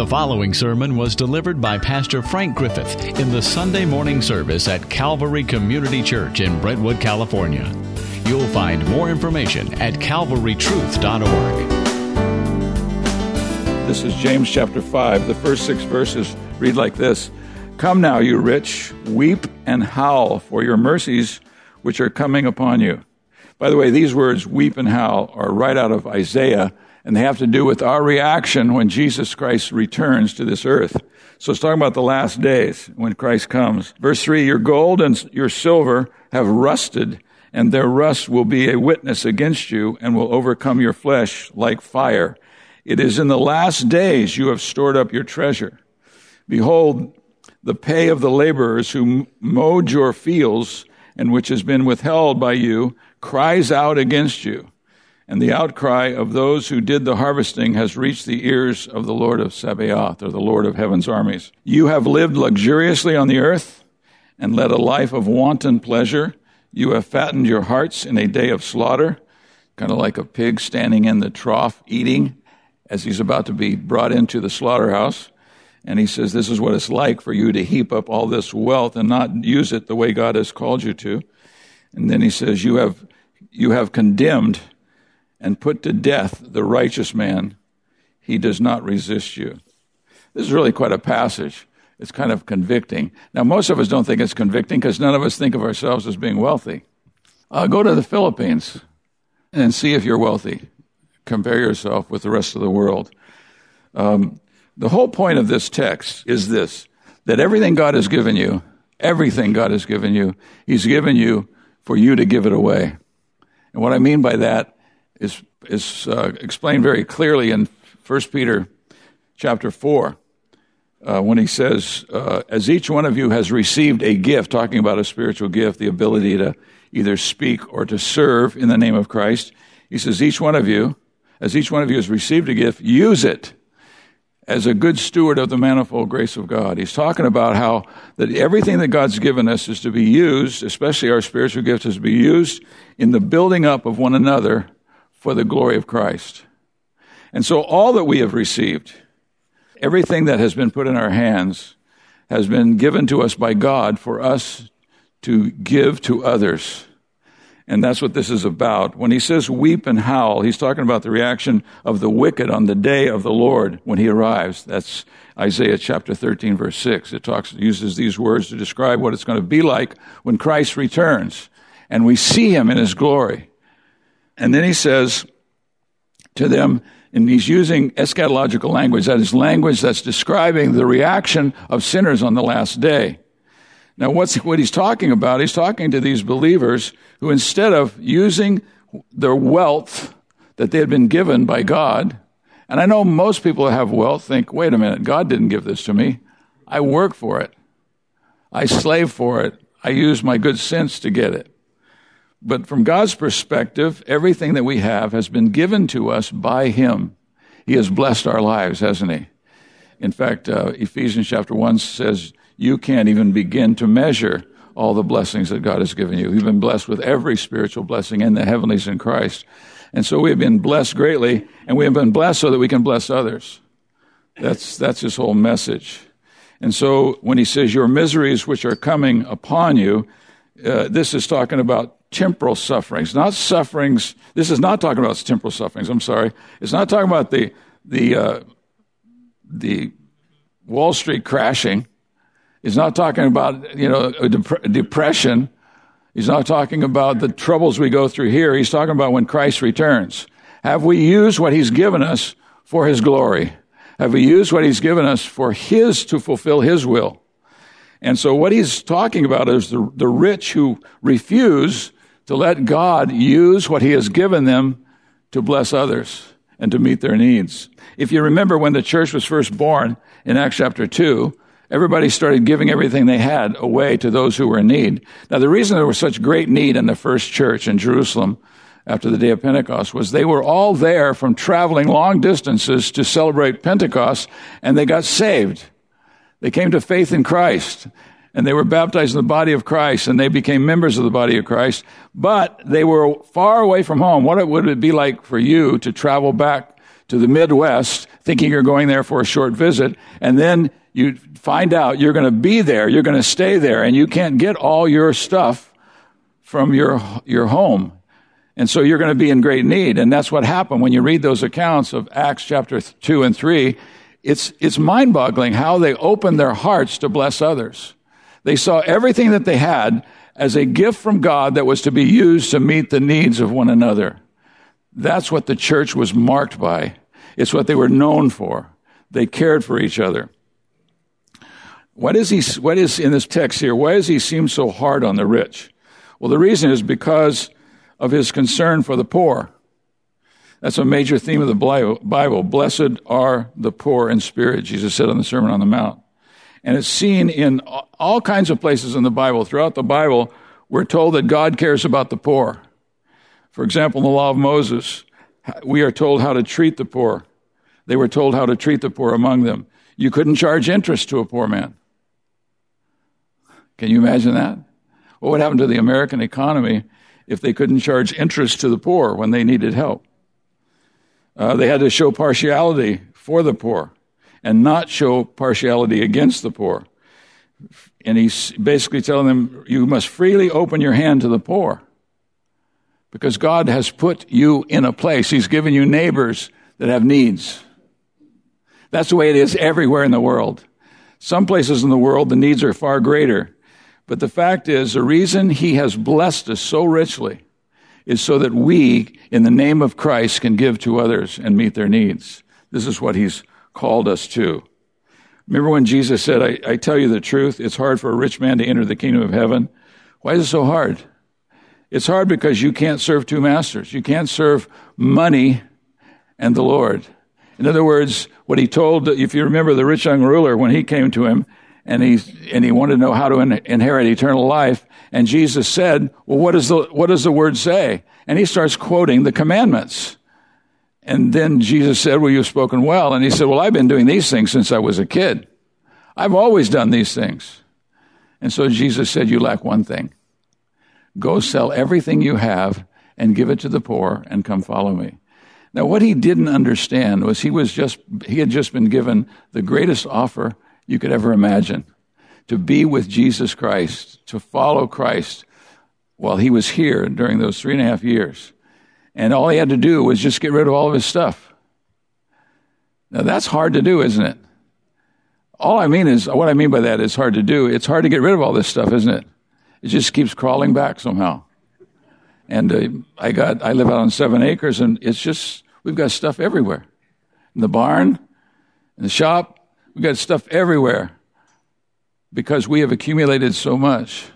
The following sermon was delivered by Pastor Frank Griffith in the Sunday morning service at Calvary Community Church in Brentwood, California. You'll find more information at calvarytruth.org. This is James chapter 5. The first six verses read like this Come now, you rich, weep and howl for your mercies which are coming upon you. By the way, these words, weep and howl, are right out of Isaiah and they have to do with our reaction when Jesus Christ returns to this earth. So it's talking about the last days when Christ comes. Verse 3 Your gold and your silver have rusted, and their rust will be a witness against you and will overcome your flesh like fire. It is in the last days you have stored up your treasure. Behold, the pay of the laborers who mowed your fields and which has been withheld by you cries out against you and the outcry of those who did the harvesting has reached the ears of the Lord of Sabaoth, or the Lord of heaven's armies. You have lived luxuriously on the earth and led a life of wanton pleasure. You have fattened your hearts in a day of slaughter, kind of like a pig standing in the trough eating as he's about to be brought into the slaughterhouse. And he says, This is what it's like for you to heap up all this wealth and not use it the way God has called you to. And then he says, You have, you have condemned and put to death the righteous man, he does not resist you. This is really quite a passage. It's kind of convicting. Now, most of us don't think it's convicting because none of us think of ourselves as being wealthy. Uh, go to the Philippines and see if you're wealthy. Compare yourself with the rest of the world. Um, the whole point of this text is this that everything God has given you, everything God has given you, He's given you for you to give it away. And what I mean by that is, is uh, explained very clearly in 1 Peter chapter 4. Uh, when he says, uh, as each one of you has received a gift, talking about a spiritual gift, the ability to either speak or to serve in the name of Christ, he says, each one of you, as each one of you has received a gift, use it as a good steward of the manifold grace of God. He's talking about how that everything that God's given us is to be used, especially our spiritual gifts, is to be used in the building up of one another for the glory of Christ. And so all that we have received, everything that has been put in our hands, has been given to us by God for us to give to others. And that's what this is about. When he says weep and howl, he's talking about the reaction of the wicked on the day of the Lord when he arrives. That's Isaiah chapter 13 verse 6. It talks, uses these words to describe what it's going to be like when Christ returns and we see him in his glory. And then he says to them, and he's using eschatological language, that is language that's describing the reaction of sinners on the last day. Now, what's, what he's talking about, he's talking to these believers who instead of using their wealth that they had been given by God, and I know most people who have wealth think, wait a minute, God didn't give this to me. I work for it. I slave for it. I use my good sense to get it. But from God's perspective, everything that we have has been given to us by Him. He has blessed our lives, hasn't He? In fact, uh, Ephesians chapter 1 says, You can't even begin to measure all the blessings that God has given you. You've been blessed with every spiritual blessing in the heavenlies in Christ. And so we have been blessed greatly, and we have been blessed so that we can bless others. That's, that's his whole message. And so when he says, Your miseries which are coming upon you, uh, this is talking about temporal sufferings, not sufferings. This is not talking about temporal sufferings. I'm sorry. It's not talking about the the uh, the Wall Street crashing. He's not talking about you know dep- depression. He's not talking about the troubles we go through here. He's talking about when Christ returns. Have we used what He's given us for His glory? Have we used what He's given us for His to fulfill His will? And so what he's talking about is the, the rich who refuse to let God use what He has given them to bless others and to meet their needs. If you remember when the church was first born in Acts chapter 2, everybody started giving everything they had away to those who were in need. Now, the reason there was such great need in the first church in Jerusalem after the day of Pentecost was they were all there from traveling long distances to celebrate Pentecost and they got saved. They came to faith in Christ and they were baptized in the body of Christ and they became members of the body of Christ, but they were far away from home. What would it be like for you to travel back to the Midwest thinking you're going there for a short visit, and then you find out you're going to be there, you're going to stay there, and you can't get all your stuff from your, your home. And so you're going to be in great need. And that's what happened when you read those accounts of Acts chapter 2 and 3. It's, it's mind boggling how they opened their hearts to bless others. They saw everything that they had as a gift from God that was to be used to meet the needs of one another. That's what the church was marked by. It's what they were known for. They cared for each other. What is he, what is in this text here? Why does he seem so hard on the rich? Well, the reason is because of his concern for the poor. That's a major theme of the Bible. Blessed are the poor in spirit, Jesus said on the Sermon on the Mount. And it's seen in all kinds of places in the Bible. Throughout the Bible, we're told that God cares about the poor. For example, in the law of Moses, we are told how to treat the poor. They were told how to treat the poor among them. You couldn't charge interest to a poor man. Can you imagine that? What would happen to the American economy if they couldn't charge interest to the poor when they needed help? Uh, they had to show partiality for the poor and not show partiality against the poor. And he's basically telling them, you must freely open your hand to the poor because God has put you in a place. He's given you neighbors that have needs. That's the way it is everywhere in the world. Some places in the world, the needs are far greater. But the fact is, the reason He has blessed us so richly is so that we, in the name of Christ, can give to others and meet their needs. This is what He's called us to. Remember when Jesus said, I, I, tell you the truth, it's hard for a rich man to enter the kingdom of heaven? Why is it so hard? It's hard because you can't serve two masters. You can't serve money and the Lord. In other words, what he told, if you remember the rich young ruler, when he came to him and he, and he wanted to know how to in, inherit eternal life, and Jesus said, well, what, is the, what does the word say? And he starts quoting the commandments. And then Jesus said, Well, you've spoken well. And he said, Well, I've been doing these things since I was a kid. I've always done these things. And so Jesus said, You lack one thing. Go sell everything you have and give it to the poor and come follow me. Now, what he didn't understand was he was just, he had just been given the greatest offer you could ever imagine to be with Jesus Christ, to follow Christ while he was here during those three and a half years. And all he had to do was just get rid of all of his stuff. Now that's hard to do, isn't it? All I mean is, what I mean by that is hard to do. It's hard to get rid of all this stuff, isn't it? It just keeps crawling back somehow. And uh, I got, I live out on seven acres and it's just, we've got stuff everywhere. In the barn, in the shop, we've got stuff everywhere because we have accumulated so much.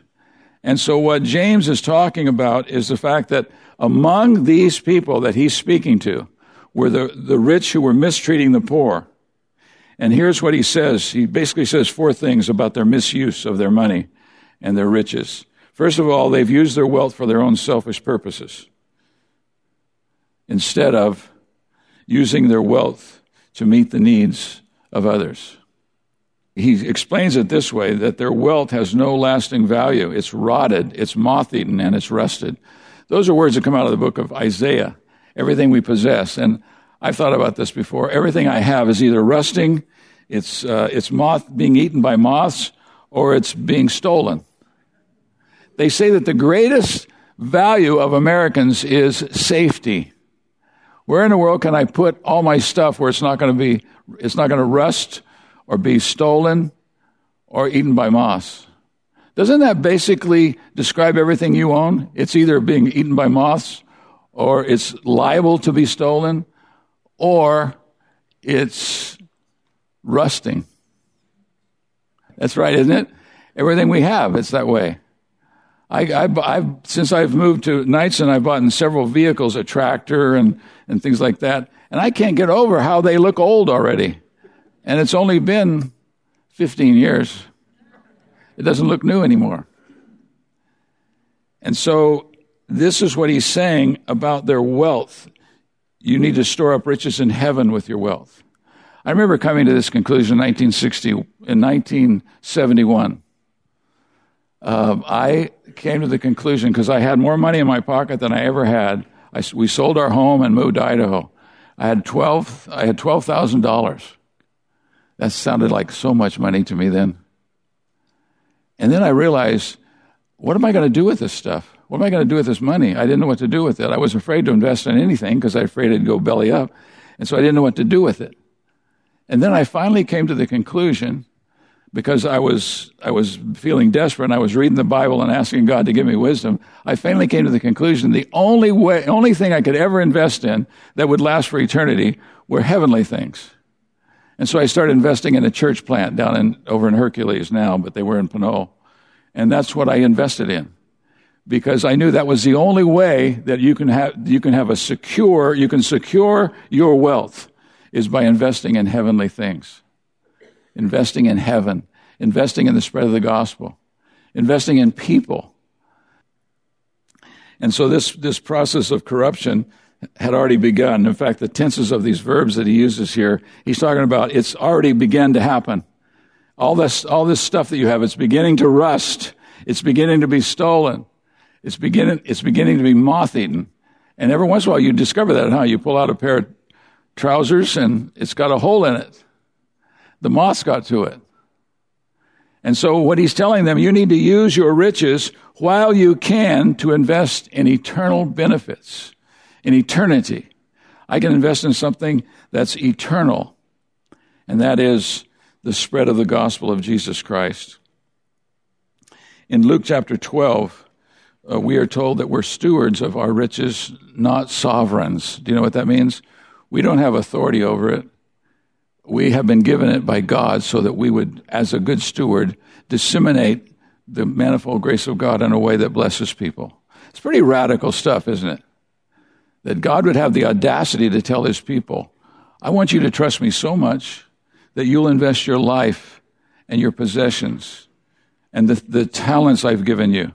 And so what James is talking about is the fact that among these people that he's speaking to were the, the rich who were mistreating the poor. And here's what he says. He basically says four things about their misuse of their money and their riches. First of all, they've used their wealth for their own selfish purposes instead of using their wealth to meet the needs of others. He explains it this way that their wealth has no lasting value. It's rotted, it's moth eaten, and it's rusted. Those are words that come out of the book of Isaiah. Everything we possess. And I've thought about this before. Everything I have is either rusting, it's, uh, it's moth being eaten by moths, or it's being stolen. They say that the greatest value of Americans is safety. Where in the world can I put all my stuff where it's not going to be, it's not going to rust or be stolen or eaten by moths? Doesn't that basically describe everything you own? It's either being eaten by moths, or it's liable to be stolen, or it's rusting. That's right, isn't it? Everything we have, it's that way. I, have since I've moved to Knightsen, I've bought several vehicles, a tractor and, and things like that, and I can't get over how they look old already. And it's only been 15 years. It doesn't look new anymore. And so this is what he's saying about their wealth. You need to store up riches in heaven with your wealth. I remember coming to this conclusion in 1960, in 1971. Uh, I came to the conclusion because I had more money in my pocket than I ever had. I, we sold our home and moved to Idaho. I had twelve. I had twelve thousand dollars. That sounded like so much money to me then. And then I realized, what am I going to do with this stuff? What am I going to do with this money? I didn't know what to do with it. I was afraid to invest in anything because I was afraid it'd go belly up. And so I didn't know what to do with it. And then I finally came to the conclusion because I was, I was feeling desperate and I was reading the Bible and asking God to give me wisdom. I finally came to the conclusion the only way, only thing I could ever invest in that would last for eternity were heavenly things. And so I started investing in a church plant down in, over in Hercules now, but they were in Pinole. And that's what I invested in because I knew that was the only way that you can have, you can have a secure, you can secure your wealth is by investing in heavenly things. Investing in heaven, investing in the spread of the gospel, investing in people. And so this, this process of corruption had already begun. In fact, the tenses of these verbs that he uses here, he's talking about it's already begun to happen. All this, all this stuff that you have, it's beginning to rust. It's beginning to be stolen. It's beginning, it's beginning to be moth eaten. And every once in a while you discover that, huh? You pull out a pair of trousers and it's got a hole in it. The moths got to it. And so what he's telling them, you need to use your riches while you can to invest in eternal benefits, in eternity. I can invest in something that's eternal, and that is the spread of the gospel of Jesus Christ. In Luke chapter 12, uh, we are told that we're stewards of our riches, not sovereigns. Do you know what that means? We don't have authority over it. We have been given it by God so that we would, as a good steward, disseminate the manifold grace of God in a way that blesses people. It's pretty radical stuff, isn't it? That God would have the audacity to tell his people, I want you to trust me so much that you'll invest your life and your possessions and the, the talents I've given you,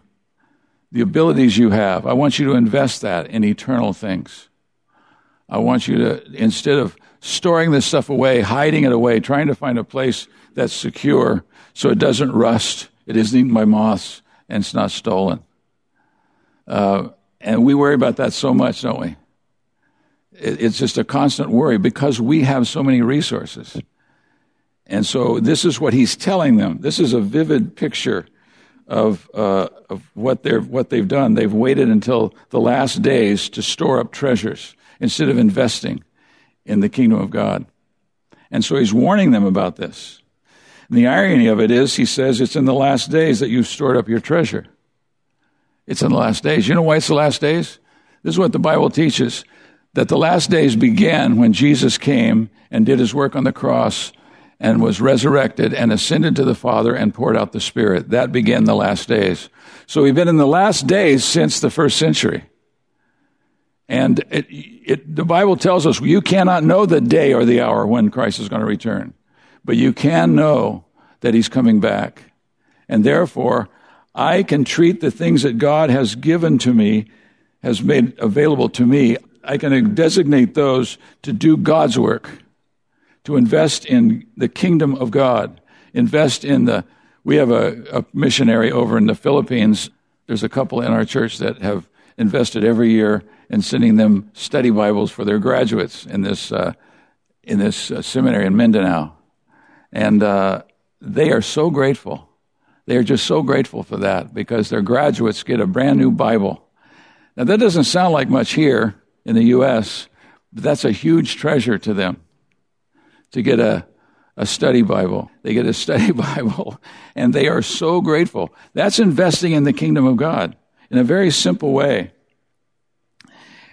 the abilities you have. I want you to invest that in eternal things. I want you to, instead of storing this stuff away, hiding it away, trying to find a place that's secure so it doesn't rust, it isn't eaten by moths, and it's not stolen. Uh, and we worry about that so much, don't we? It, it's just a constant worry because we have so many resources. And so this is what he's telling them. This is a vivid picture of, uh, of what, they're, what they've done. They've waited until the last days to store up treasures instead of investing in the kingdom of God. And so he's warning them about this. And the irony of it is, he says, it's in the last days that you've stored up your treasure. It's in the last days. You know why it's the last days? This is what the Bible teaches that the last days began when Jesus came and did his work on the cross and was resurrected and ascended to the Father and poured out the Spirit. That began the last days. So we've been in the last days since the first century. And it, it, the Bible tells us you cannot know the day or the hour when Christ is going to return, but you can know that he's coming back. And therefore, I can treat the things that God has given to me, has made available to me, I can designate those to do God's work, to invest in the kingdom of God, invest in the, we have a, a missionary over in the Philippines. There's a couple in our church that have invested every year in sending them study Bibles for their graduates in this uh, in this uh, seminary in Mindanao, and uh, they are so grateful. They are just so grateful for that because their graduates get a brand new Bible. Now that doesn't sound like much here in the U.S., but that's a huge treasure to them to get a a study Bible. They get a study Bible, and they are so grateful. That's investing in the kingdom of God in a very simple way.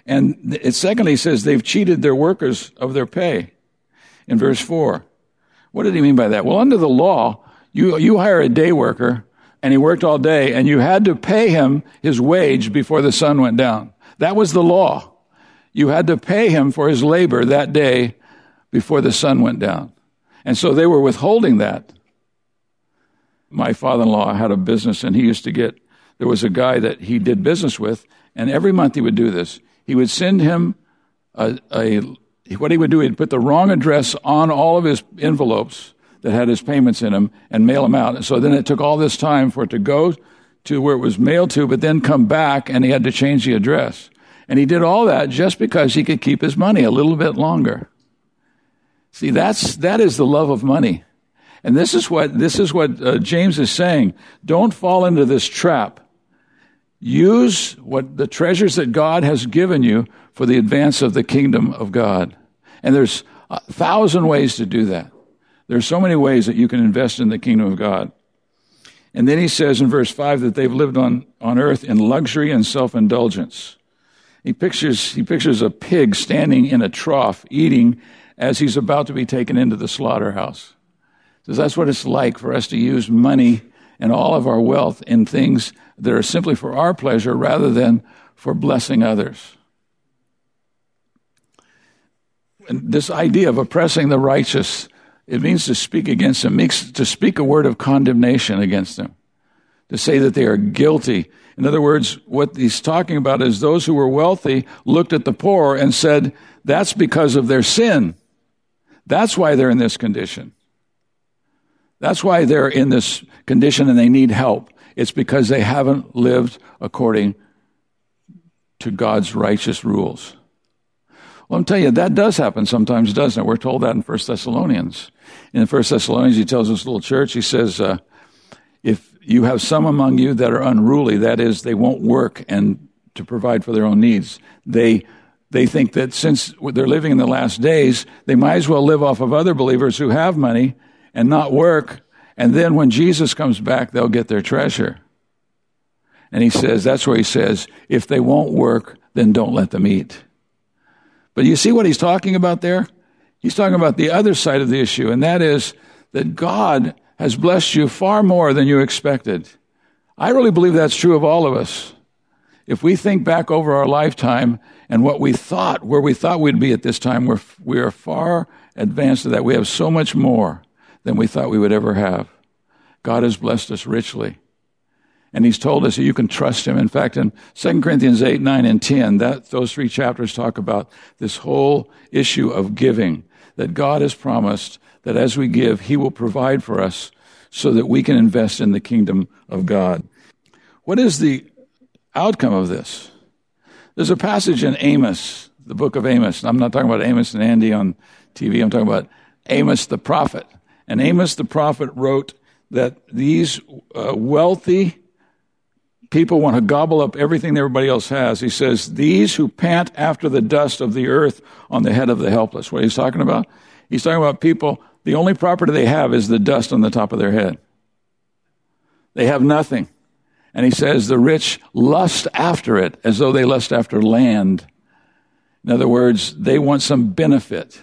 And it secondly says they've cheated their workers of their pay in verse 4. What did he mean by that? Well, under the law, you, you hire a day worker and he worked all day and you had to pay him his wage before the sun went down. That was the law. You had to pay him for his labor that day before the sun went down. And so they were withholding that. My father in law had a business and he used to get there was a guy that he did business with, and every month he would do this. He would send him a, a what he would do, he'd put the wrong address on all of his envelopes that had his payments in them and mail them out. And so then it took all this time for it to go to where it was mailed to, but then come back and he had to change the address. And he did all that just because he could keep his money a little bit longer. See, that's, that is the love of money. And this is what, this is what uh, James is saying. Don't fall into this trap. Use what the treasures that God has given you for the advance of the kingdom of God. And there's a thousand ways to do that. There's so many ways that you can invest in the kingdom of God. And then he says in verse 5 that they've lived on, on earth in luxury and self indulgence. He pictures, he pictures a pig standing in a trough eating as he's about to be taken into the slaughterhouse. Says that's what it's like for us to use money and all of our wealth in things that are simply for our pleasure rather than for blessing others. And this idea of oppressing the righteous it means to speak against them, means to speak a word of condemnation against them, to say that they are guilty. In other words, what he's talking about is those who were wealthy looked at the poor and said, that's because of their sin. That's why they're in this condition. That's why they're in this condition and they need help. It's because they haven't lived according to God's righteous rules. Well, I'm telling you, that does happen sometimes, doesn't it? We're told that in 1 Thessalonians. In 1 Thessalonians, he tells this little church, he says, uh, you have some among you that are unruly, that is, they won't work and to provide for their own needs. They, they think that since they're living in the last days, they might as well live off of other believers who have money and not work. And then when Jesus comes back, they'll get their treasure. And he says, that's where he says, if they won't work, then don't let them eat. But you see what he's talking about there? He's talking about the other side of the issue, and that is that God has blessed you far more than you expected. I really believe that's true of all of us. If we think back over our lifetime and what we thought, where we thought we'd be at this time, we're, we are far advanced to that. We have so much more than we thought we would ever have. God has blessed us richly. And he's told us that you can trust him. In fact, in 2 Corinthians 8, 9, and 10, that, those three chapters talk about this whole issue of giving, that God has promised that as we give, he will provide for us so that we can invest in the kingdom of God. What is the outcome of this? There's a passage in Amos, the book of Amos. I'm not talking about Amos and Andy on TV. I'm talking about Amos the prophet. And Amos the prophet wrote that these uh, wealthy people want to gobble up everything that everybody else has. He says, These who pant after the dust of the earth on the head of the helpless. What he's talking about? He's talking about people, the only property they have is the dust on the top of their head. They have nothing. And he says, The rich lust after it as though they lust after land. In other words, they want some benefit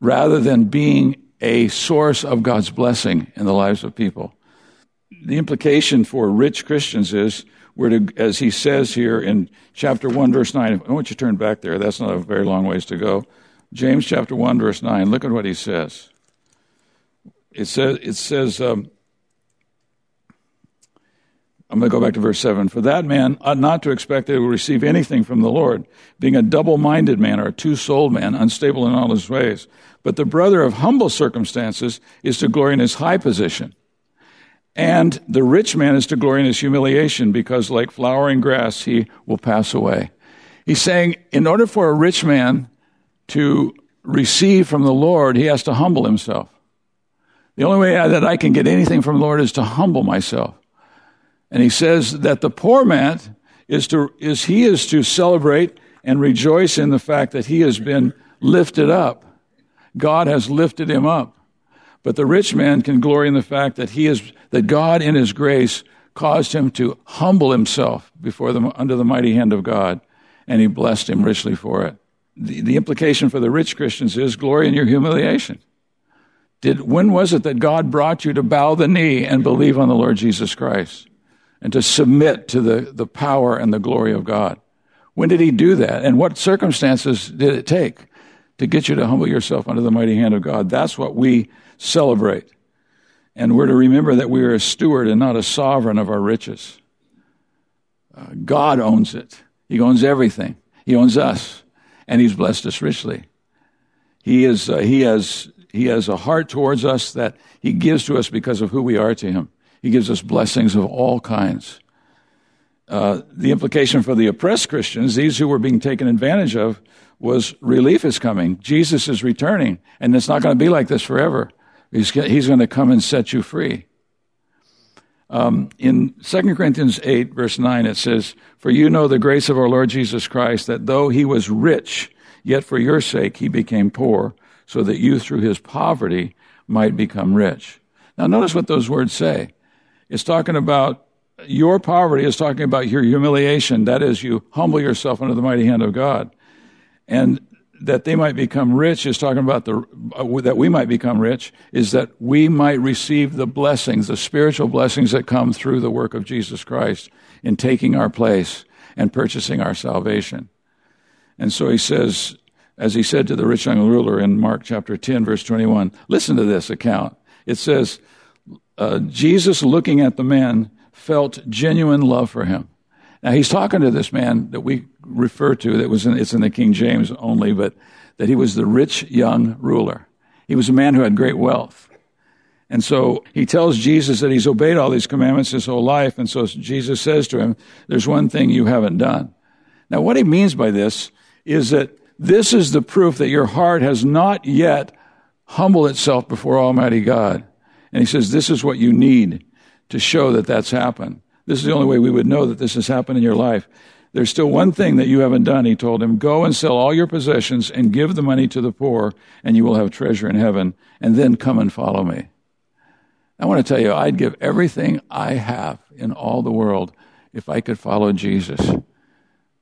rather than being a source of God's blessing in the lives of people the implication for rich Christians is we're to, as he says here in chapter 1, verse 9. I want you to turn back there. That's not a very long ways to go. James chapter 1, verse 9. Look at what he says. It says, it says um, I'm going to go back to verse 7. For that man ought not to expect that he will receive anything from the Lord, being a double minded man or a two souled man, unstable in all his ways. But the brother of humble circumstances is to glory in his high position and the rich man is to glory in his humiliation because, like flowering grass, he will pass away. He's saying, in order for a rich man to receive from the Lord, he has to humble himself. The only way that I can get anything from the Lord is to humble myself. And he says that the poor man is to, is he is to celebrate and rejoice in the fact that he has been lifted up. God has lifted him up. But the rich man can glory in the fact that he is, that God in his grace caused him to humble himself before the, under the mighty hand of God, and he blessed him richly for it. The, the implication for the rich Christians is glory in your humiliation. Did, when was it that God brought you to bow the knee and believe on the Lord Jesus Christ and to submit to the, the power and the glory of God? When did he do that? And what circumstances did it take to get you to humble yourself under the mighty hand of God? That's what we celebrate. And we're to remember that we are a steward and not a sovereign of our riches. Uh, God owns it. He owns everything. He owns us, and He's blessed us richly. He is. Uh, he has. He has a heart towards us that He gives to us because of who we are to Him. He gives us blessings of all kinds. uh, the implication for the oppressed Christians, these who were being taken advantage of, was relief is coming. Jesus is returning, and it's not going to be like this forever. He's, he's going to come and set you free. Um, in 2 Corinthians 8, verse 9, it says, For you know the grace of our Lord Jesus Christ, that though he was rich, yet for your sake he became poor, so that you through his poverty might become rich. Now, notice what those words say. It's talking about your poverty it's talking about your humiliation. That is, you humble yourself under the mighty hand of God. And that they might become rich is talking about the, uh, that we might become rich is that we might receive the blessings, the spiritual blessings that come through the work of Jesus Christ in taking our place and purchasing our salvation. And so he says, as he said to the rich young ruler in Mark chapter 10, verse 21, listen to this account. It says, uh, Jesus looking at the man felt genuine love for him. Now he's talking to this man that we refer to that was in, it's in the King James only, but that he was the rich young ruler. He was a man who had great wealth. And so he tells Jesus that he's obeyed all these commandments his whole life. And so Jesus says to him, there's one thing you haven't done. Now what he means by this is that this is the proof that your heart has not yet humbled itself before Almighty God. And he says, this is what you need to show that that's happened. This is the only way we would know that this has happened in your life. There's still one thing that you haven't done, he told him. Go and sell all your possessions and give the money to the poor, and you will have treasure in heaven, and then come and follow me. I want to tell you, I'd give everything I have in all the world if I could follow Jesus,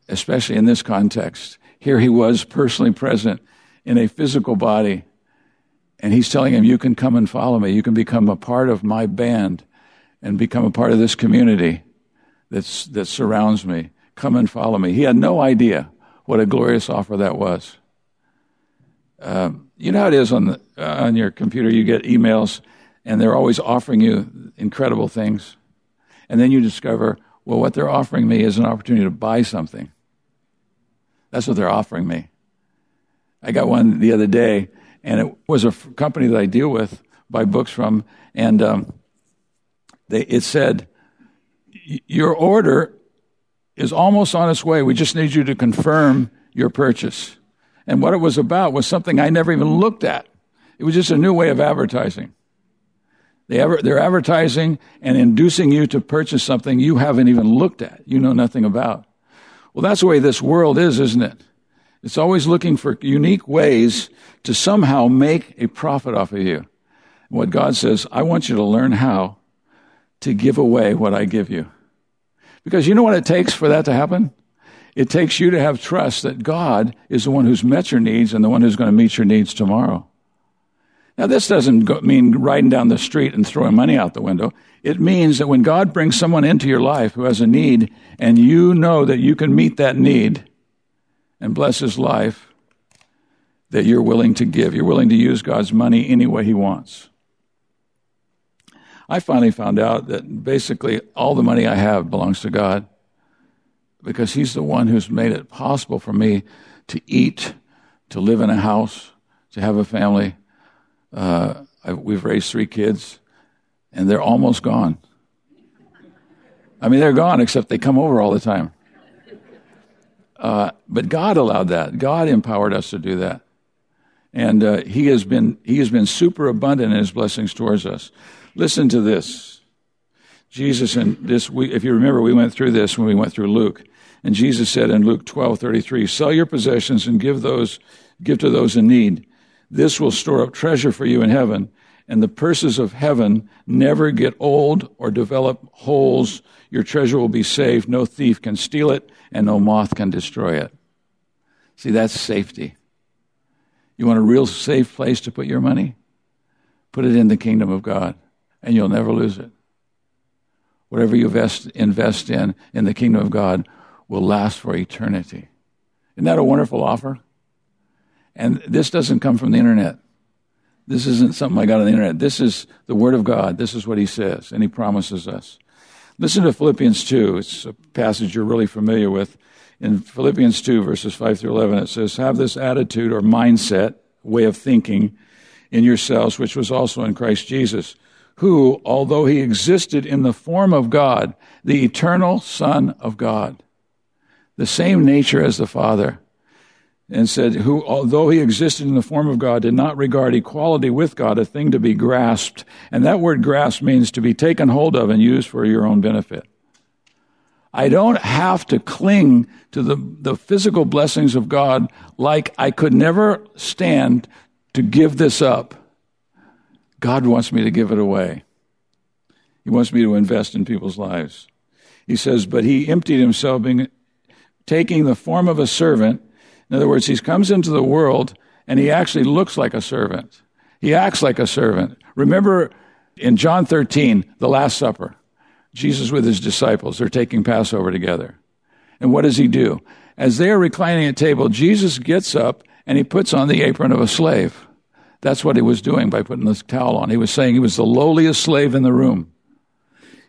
especially in this context. Here he was personally present in a physical body, and he's telling him, You can come and follow me. You can become a part of my band and become a part of this community that's, that surrounds me. Come and follow me. He had no idea what a glorious offer that was. Um, you know how it is on, the, uh, on your computer, you get emails and they're always offering you incredible things. And then you discover, well, what they're offering me is an opportunity to buy something. That's what they're offering me. I got one the other day, and it was a company that I deal with, buy books from, and um, they, it said, Your order is almost on its way. We just need you to confirm your purchase. And what it was about was something I never even looked at. It was just a new way of advertising. They ever, they're advertising and inducing you to purchase something you haven't even looked at, you know nothing about. Well, that's the way this world is, isn't it? It's always looking for unique ways to somehow make a profit off of you. What God says, I want you to learn how to give away what I give you. Because you know what it takes for that to happen? It takes you to have trust that God is the one who's met your needs and the one who's going to meet your needs tomorrow. Now, this doesn't go, mean riding down the street and throwing money out the window. It means that when God brings someone into your life who has a need and you know that you can meet that need and bless his life, that you're willing to give. You're willing to use God's money any way he wants. I finally found out that basically all the money I have belongs to God because He's the one who's made it possible for me to eat, to live in a house, to have a family. Uh, we've raised three kids, and they're almost gone. I mean, they're gone, except they come over all the time. Uh, but God allowed that. God empowered us to do that. And uh, he has been he has been super abundant in his blessings towards us. Listen to this. Jesus and this, we, if you remember, we went through this when we went through Luke. And Jesus said in Luke 12, 33, sell your possessions and give those, give to those in need. This will store up treasure for you in heaven. And the purses of heaven never get old or develop holes. Your treasure will be safe. No thief can steal it and no moth can destroy it. See, that's safety. You want a real safe place to put your money? Put it in the kingdom of God and you'll never lose it. Whatever you invest, invest in in the kingdom of God will last for eternity. Isn't that a wonderful offer? And this doesn't come from the internet. This isn't something I got on the internet. This is the Word of God. This is what He says, and He promises us. Listen to Philippians 2. It's a passage you're really familiar with. In Philippians 2, verses 5 through 11, it says, Have this attitude or mindset, way of thinking in yourselves, which was also in Christ Jesus who, although he existed in the form of God, the eternal Son of God, the same nature as the Father, and said, who, although he existed in the form of God, did not regard equality with God a thing to be grasped. And that word grasp means to be taken hold of and used for your own benefit. I don't have to cling to the, the physical blessings of God like I could never stand to give this up. God wants me to give it away. He wants me to invest in people's lives. He says, but he emptied himself, being, taking the form of a servant. In other words, he comes into the world and he actually looks like a servant. He acts like a servant. Remember in John 13, the Last Supper, Jesus with his disciples, they're taking Passover together. And what does he do? As they are reclining at table, Jesus gets up and he puts on the apron of a slave. That's what he was doing by putting this towel on. He was saying he was the lowliest slave in the room.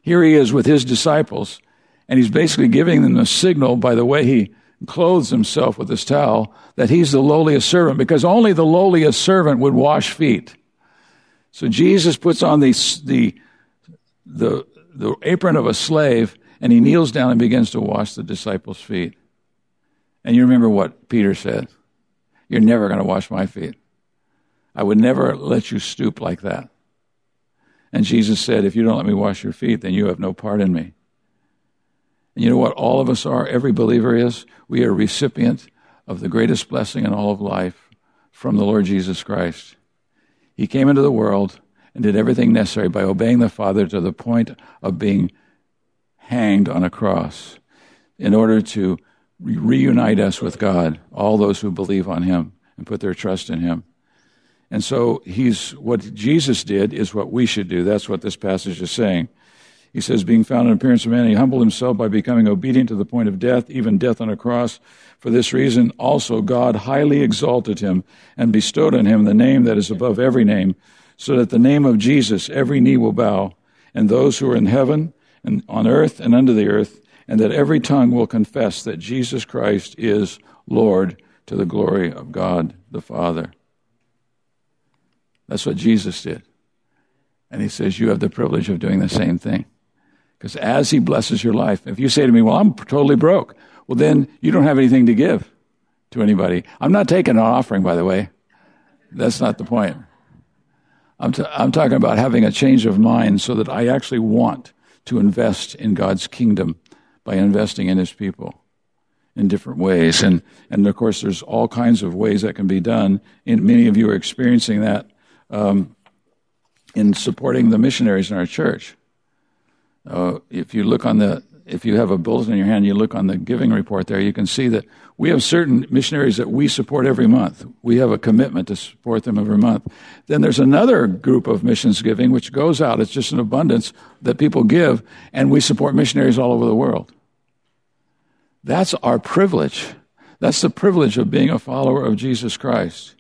Here he is with his disciples, and he's basically giving them a signal by the way he clothes himself with this towel that he's the lowliest servant because only the lowliest servant would wash feet. So Jesus puts on the, the, the, the apron of a slave and he kneels down and begins to wash the disciples' feet. And you remember what Peter said You're never going to wash my feet. I would never let you stoop like that. And Jesus said, If you don't let me wash your feet, then you have no part in me. And you know what all of us are? Every believer is. We are recipient of the greatest blessing in all of life from the Lord Jesus Christ. He came into the world and did everything necessary by obeying the Father to the point of being hanged on a cross in order to reunite us with God, all those who believe on Him and put their trust in Him. And so he's what Jesus did is what we should do. That's what this passage is saying. He says, being found in appearance of man, he humbled himself by becoming obedient to the point of death, even death on a cross. For this reason also God highly exalted him and bestowed on him the name that is above every name, so that the name of Jesus every knee will bow, and those who are in heaven and on earth and under the earth, and that every tongue will confess that Jesus Christ is Lord to the glory of God the Father. That's what Jesus did. And he says, You have the privilege of doing the same thing. Because as he blesses your life, if you say to me, Well, I'm totally broke, well, then you don't have anything to give to anybody. I'm not taking an offering, by the way. That's not the point. I'm, t- I'm talking about having a change of mind so that I actually want to invest in God's kingdom by investing in his people in different ways. And, and of course, there's all kinds of ways that can be done. And many of you are experiencing that um, in supporting the missionaries in our church. Uh, if you look on the, if you have a bulletin in your hand, you look on the giving report there, you can see that we have certain missionaries that we support every month. We have a commitment to support them every month. Then there's another group of missions giving which goes out. It's just an abundance that people give, and we support missionaries all over the world. That's our privilege. That's the privilege of being a follower of Jesus Christ.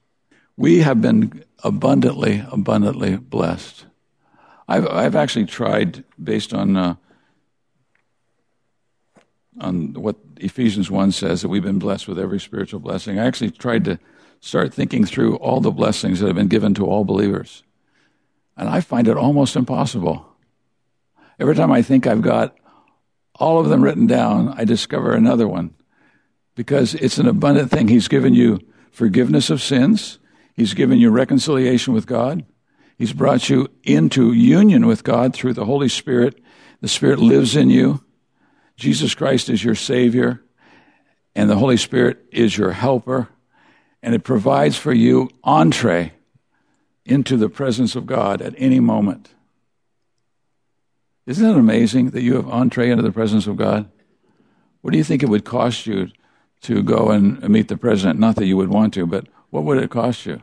We have been abundantly, abundantly blessed. I've, I've actually tried, based on, uh, on what Ephesians 1 says, that we've been blessed with every spiritual blessing. I actually tried to start thinking through all the blessings that have been given to all believers. And I find it almost impossible. Every time I think I've got all of them written down, I discover another one because it's an abundant thing. He's given you forgiveness of sins. He's given you reconciliation with God. He's brought you into union with God through the Holy Spirit. The Spirit lives in you. Jesus Christ is your Savior, and the Holy Spirit is your helper, and it provides for you entree into the presence of God at any moment. Isn't it amazing that you have entree into the presence of God? What do you think it would cost you to go and meet the president? Not that you would want to, but what would it cost you?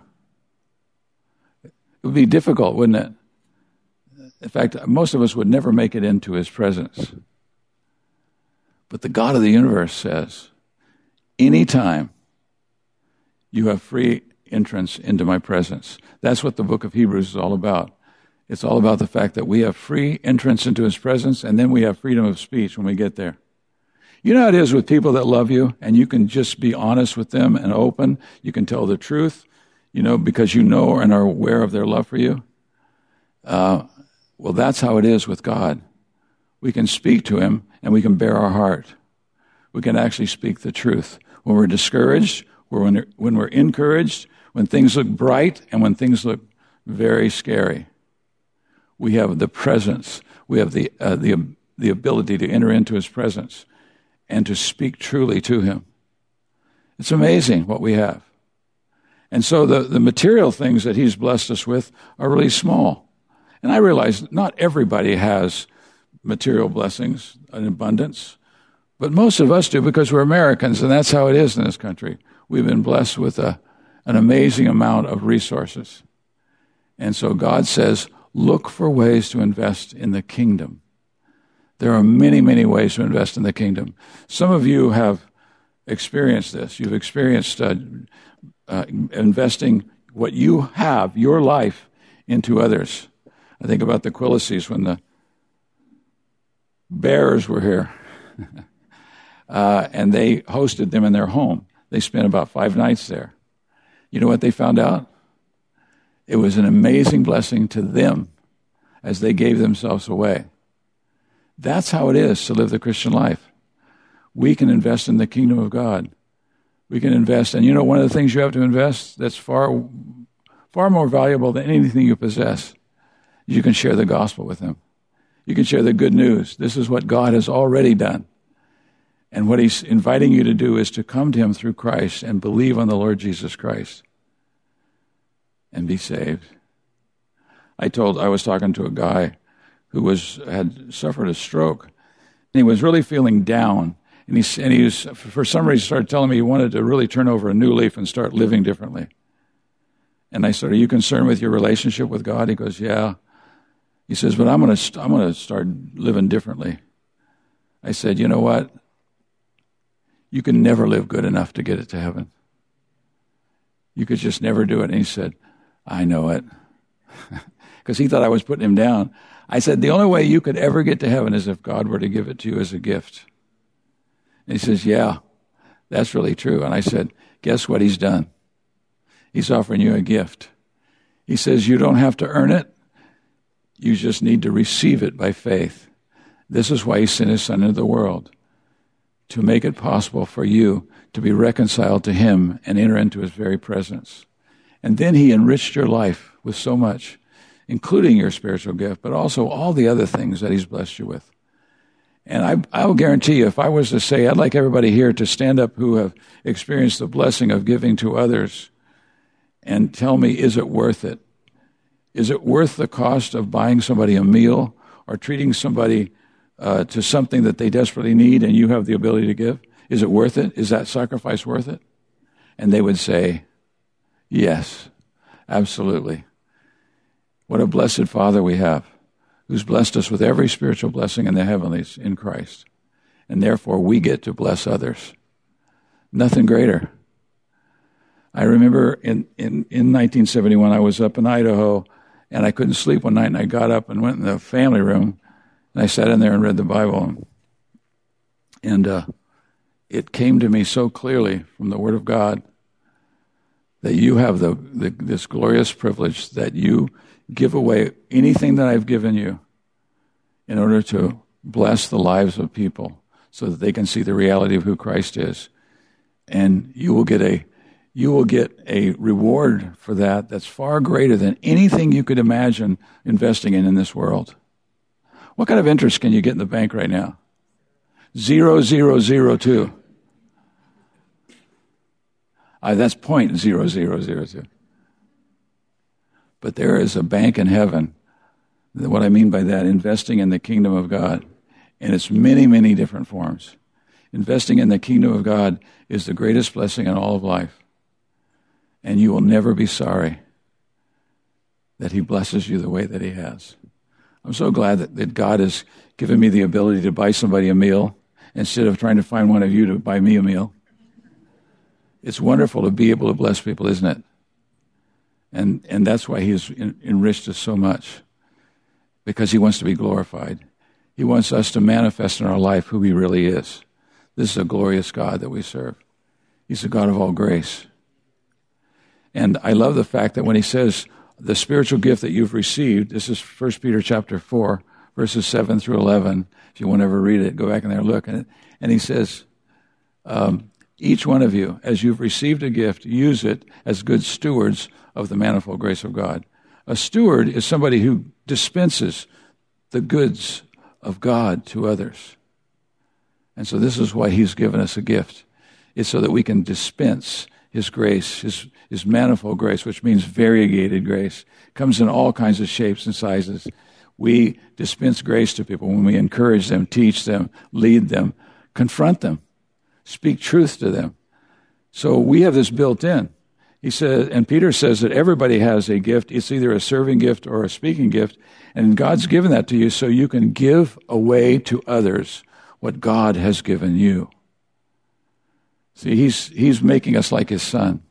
It would be difficult, wouldn't it? In fact, most of us would never make it into his presence. But the God of the universe says, anytime you have free entrance into my presence. That's what the book of Hebrews is all about. It's all about the fact that we have free entrance into his presence and then we have freedom of speech when we get there. You know how it is with people that love you and you can just be honest with them and open. You can tell the truth, you know, because you know and are aware of their love for you. Uh, Well, that's how it is with God. We can speak to Him and we can bare our heart. We can actually speak the truth. When we're discouraged, when, when we're encouraged, when things look bright, and when things look very scary, we have the presence. We have the, uh, the, the ability to enter into His presence and to speak truly to Him. It's amazing what we have. And so the, the material things that He's blessed us with are really small. And I realize not everybody has material blessings in abundance, but most of us do because we're Americans, and that's how it is in this country. We've been blessed with a, an amazing amount of resources. And so God says, look for ways to invest in the kingdom. There are many, many ways to invest in the kingdom. Some of you have experienced this. You've experienced uh, uh, investing what you have, your life, into others. I think about the Quilices when the Bears were here, uh, and they hosted them in their home. They spent about five nights there. You know what they found out? It was an amazing blessing to them as they gave themselves away. That's how it is to live the Christian life. We can invest in the kingdom of God. We can invest, and you know, one of the things you have to invest that's far, far more valuable than anything you possess you can share the gospel with them. You can share the good news. This is what God has already done. And what He's inviting you to do is to come to Him through Christ and believe on the Lord Jesus Christ and be saved. I told, I was talking to a guy who was, had suffered a stroke. And he was really feeling down. And he, and he was, for some reason, started telling me he wanted to really turn over a new leaf and start living differently. And I said, Are you concerned with your relationship with God? He goes, Yeah. He says, But I'm going I'm going to start living differently. I said, You know what? You can never live good enough to get it to heaven. You could just never do it. And he said, I know it. Because he thought I was putting him down. I said, The only way you could ever get to heaven is if God were to give it to you as a gift. And he says, Yeah, that's really true. And I said, Guess what he's done? He's offering you a gift. He says, You don't have to earn it. You just need to receive it by faith. This is why he sent his son into the world to make it possible for you to be reconciled to him and enter into his very presence. And then he enriched your life with so much, including your spiritual gift, but also all the other things that he's blessed you with. And I, will guarantee you, if I was to say, I'd like everybody here to stand up who have experienced the blessing of giving to others and tell me, is it worth it? Is it worth the cost of buying somebody a meal or treating somebody uh, to something that they desperately need and you have the ability to give? Is it worth it? Is that sacrifice worth it? And they would say, Yes, absolutely. What a blessed Father we have who's blessed us with every spiritual blessing in the heavenlies in Christ. And therefore, we get to bless others. Nothing greater. I remember in, in, in 1971, I was up in Idaho and I couldn't sleep one night, and I got up and went in the family room, and I sat in there and read the Bible, and uh, it came to me so clearly from the Word of God that you have the, the this glorious privilege that you give away anything that I've given you in order to bless the lives of people so that they can see the reality of who Christ is. And you will get a you will get a reward for that that's far greater than anything you could imagine investing in in this world. What kind of interest can you get in the bank right now? Zero, zero, zero, two. Uh, that's point zero, zero, zero, two. But there is a bank in heaven. What I mean by that, investing in the kingdom of God in its many, many different forms. Investing in the kingdom of God is the greatest blessing in all of life and you will never be sorry that He blesses you the way that He has. I'm so glad that, that God has given me the ability to buy somebody a meal instead of trying to find one of you to buy me a meal. It's wonderful to be able to bless people, isn't it? And, and that's why He's enriched us so much, because He wants to be glorified. He wants us to manifest in our life who He really is. This is a glorious God that we serve. He's a God of all grace. And I love the fact that when he says the spiritual gift that you've received. This is 1 Peter chapter 4, verses 7 through 11. If you want to ever read it, go back in there and look. And, and he says, um, each one of you, as you've received a gift, use it as good stewards of the manifold grace of God. A steward is somebody who dispenses the goods of God to others. And so this is why he's given us a gift. It's so that we can dispense his grace, his, his manifold grace, which means variegated grace, comes in all kinds of shapes and sizes. We dispense grace to people when we encourage them, teach them, lead them, confront them, speak truth to them. So we have this built in. He says, and Peter says that everybody has a gift. It's either a serving gift or a speaking gift. And God's given that to you so you can give away to others what God has given you. See, he's, he's making us like his son.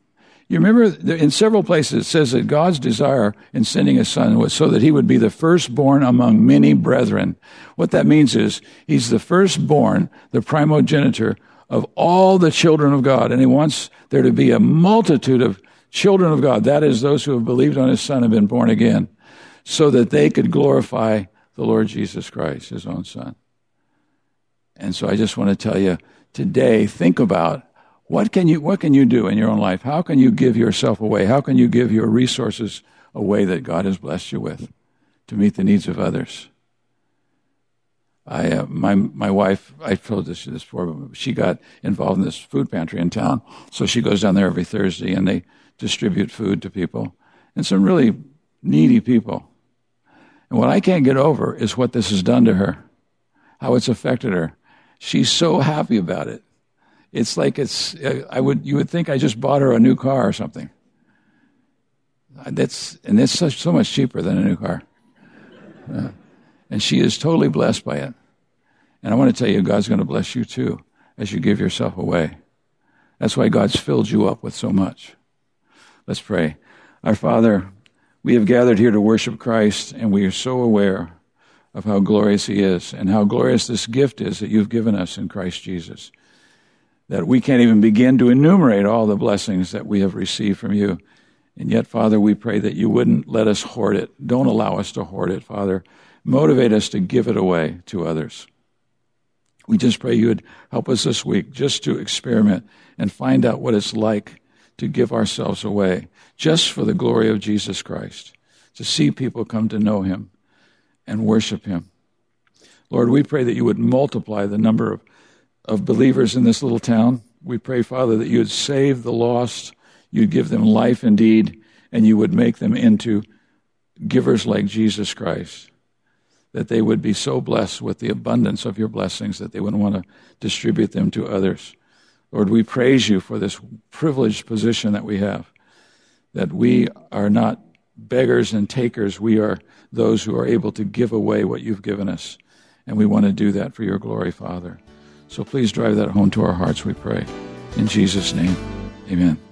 You remember in several places it says that God's desire in sending his son was so that he would be the firstborn among many brethren. What that means is he's the firstborn, the primogenitor of all the children of God. And he wants there to be a multitude of children of God. That is, those who have believed on his son and been born again, so that they could glorify the Lord Jesus Christ, his own son. And so I just want to tell you today, think about what can you, what can you do in your own life? How can you give yourself away? How can you give your resources away that God has blessed you with to meet the needs of others? I, uh, my, my wife, I told this, this before, but she got involved in this food pantry in town. So she goes down there every Thursday and they distribute food to people and some really needy people. And what I can't get over is what this has done to her, how it's affected her. She's so happy about it. It's like it's, I would, you would think I just bought her a new car or something. That's, and it's such, so much cheaper than a new car. Uh, and she is totally blessed by it. And I want to tell you, God's going to bless you too as you give yourself away. That's why God's filled you up with so much. Let's pray. Our Father, we have gathered here to worship Christ, and we are so aware of how glorious He is and how glorious this gift is that you've given us in Christ Jesus. That we can't even begin to enumerate all the blessings that we have received from you. And yet, Father, we pray that you wouldn't let us hoard it. Don't allow us to hoard it, Father motivate us to give it away to others. We just pray you would help us this week just to experiment and find out what it's like to give ourselves away just for the glory of Jesus Christ, to see people come to know him and worship him. Lord, we pray that you would multiply the number of, of believers in this little town. We pray, Father, that you would save the lost, you'd give them life indeed, and you would make them into givers like Jesus Christ that they would be so blessed with the abundance of your blessings that they would want to distribute them to others. Lord, we praise you for this privileged position that we have, that we are not beggars and takers. We are those who are able to give away what you've given us. And we want to do that for your glory, Father. So please drive that home to our hearts, we pray. In Jesus' name, amen.